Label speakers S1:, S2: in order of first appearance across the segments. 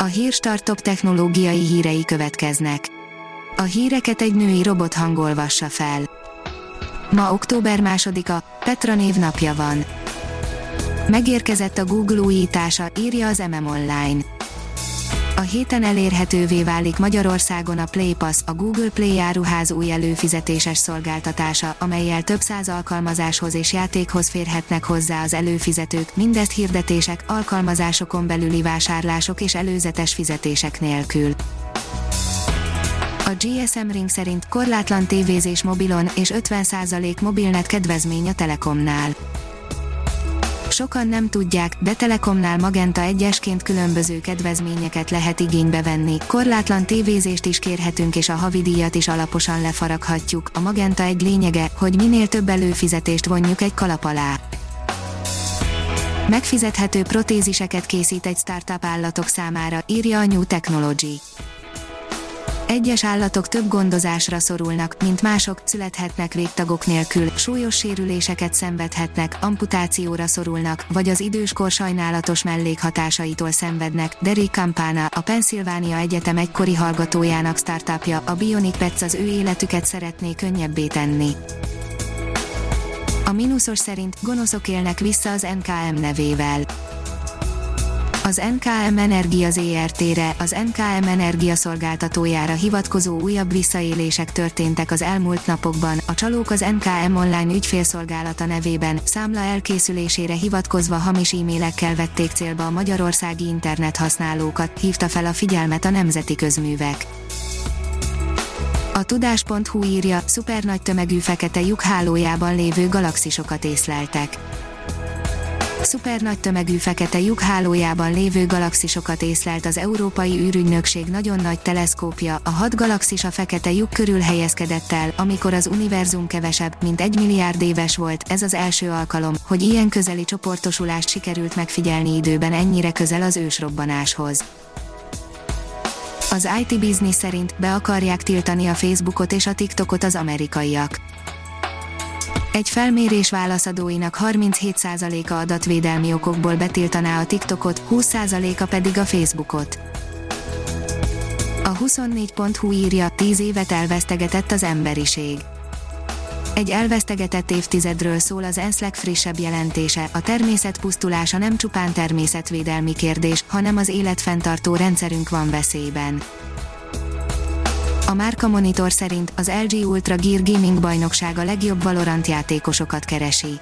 S1: A Hírstart top technológiai hírei következnek. A híreket egy női robot hangolvassa fel. Ma október másodika, Petra név napja van. Megérkezett a Google újítása, írja az MM Online. A héten elérhetővé válik Magyarországon a Play Pass, a Google Play áruház új előfizetéses szolgáltatása, amelyel több száz alkalmazáshoz és játékhoz férhetnek hozzá az előfizetők, mindezt hirdetések, alkalmazásokon belüli vásárlások és előzetes fizetések nélkül. A GSM Ring szerint korlátlan tévézés mobilon és 50% mobilnet kedvezmény a Telekomnál Sokan nem tudják, de Telekomnál Magenta egyesként különböző kedvezményeket lehet igénybe venni, korlátlan tévézést is kérhetünk és a havidíjat is alaposan lefaraghatjuk. A Magenta egy lényege, hogy minél több előfizetést vonjuk egy kalap alá. Megfizethető protéziseket készít egy startup állatok számára, írja a New Technology. Egyes állatok több gondozásra szorulnak, mint mások, születhetnek végtagok nélkül, súlyos sérüléseket szenvedhetnek, amputációra szorulnak, vagy az időskor sajnálatos mellékhatásaitól szenvednek. Derek Campana, a Pennsylvania Egyetem egykori hallgatójának startupja, a Bionic Pets az ő életüket szeretné könnyebbé tenni. A mínuszos szerint gonoszok élnek vissza az NKM nevével az NKM Energia ZRT-re, az NKM Energia szolgáltatójára hivatkozó újabb visszaélések történtek az elmúlt napokban. A csalók az NKM online ügyfélszolgálata nevében számla elkészülésére hivatkozva hamis e-mailekkel vették célba a magyarországi internet használókat, hívta fel a figyelmet a Nemzeti Közművek. A tudás.hu írja, szuper nagy tömegű fekete lyuk hálójában lévő galaxisokat észleltek Szuper nagy tömegű fekete lyuk hálójában lévő galaxisokat észlelt az Európai űrügynökség nagyon nagy teleszkópja, a hat galaxis a fekete lyuk körül helyezkedett el, amikor az univerzum kevesebb, mint egy milliárd éves volt, ez az első alkalom, hogy ilyen közeli csoportosulást sikerült megfigyelni időben ennyire közel az ősrobbanáshoz. Az IT Business szerint be akarják tiltani a Facebookot és a TikTokot az amerikaiak egy felmérés válaszadóinak 37%-a adatvédelmi okokból betiltaná a TikTokot, 20%-a pedig a Facebookot. A 24.hu írja, 10 évet elvesztegetett az emberiség. Egy elvesztegetett évtizedről szól az ENSZ legfrissebb jelentése, a természet pusztulása nem csupán természetvédelmi kérdés, hanem az életfenntartó rendszerünk van veszélyben. A Márka Monitor szerint az LG Ultra Gear Gaming bajnokság a legjobb Valorant játékosokat keresi.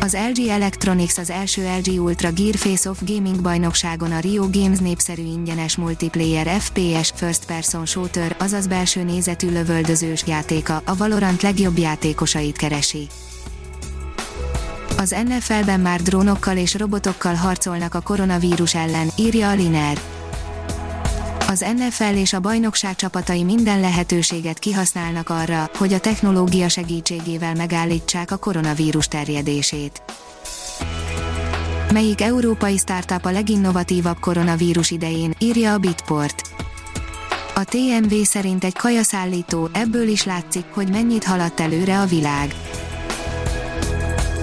S1: Az LG Electronics az első LG Ultra Gear Face-Off Gaming bajnokságon a Rio Games népszerű ingyenes multiplayer FPS First Person Shooter, azaz belső nézetű lövöldözős játéka, a Valorant legjobb játékosait keresi. Az NFL-ben már drónokkal és robotokkal harcolnak a koronavírus ellen, írja a Liner az NFL és a bajnokság csapatai minden lehetőséget kihasználnak arra, hogy a technológia segítségével megállítsák a koronavírus terjedését. Melyik európai startup a leginnovatívabb koronavírus idején, írja a Bitport. A TMV szerint egy kajaszállító, ebből is látszik, hogy mennyit haladt előre a világ.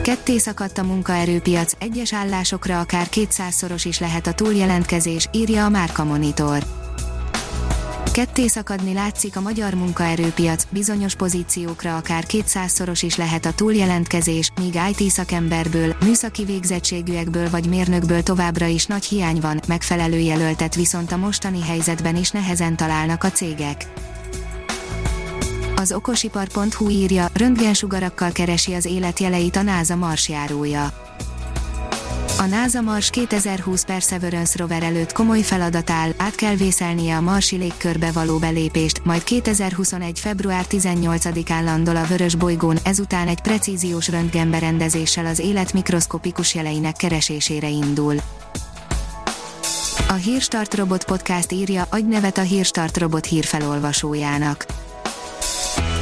S1: Ketté szakadt a munkaerőpiac, egyes állásokra akár 200-szoros is lehet a túljelentkezés, írja a Márka Monitor. Ketté szakadni látszik a magyar munkaerőpiac, bizonyos pozíciókra akár 200-szoros is lehet a túljelentkezés, míg IT szakemberből, műszaki végzettségűekből vagy mérnökből továbbra is nagy hiány van, megfelelő jelöltet viszont a mostani helyzetben is nehezen találnak a cégek. Az okosipar.hu írja, röntgensugarakkal keresi az életjeleit a NASA marsjárója a NASA Mars 2020 Perseverance rover előtt komoly feladat áll, át kell vészelnie a marsi légkörbe való belépést, majd 2021. február 18-án landol a vörös bolygón, ezután egy precíziós röntgenberendezéssel az élet mikroszkopikus jeleinek keresésére indul. A Hírstart Robot Podcast írja, adj nevet a Hírstart Robot hírfelolvasójának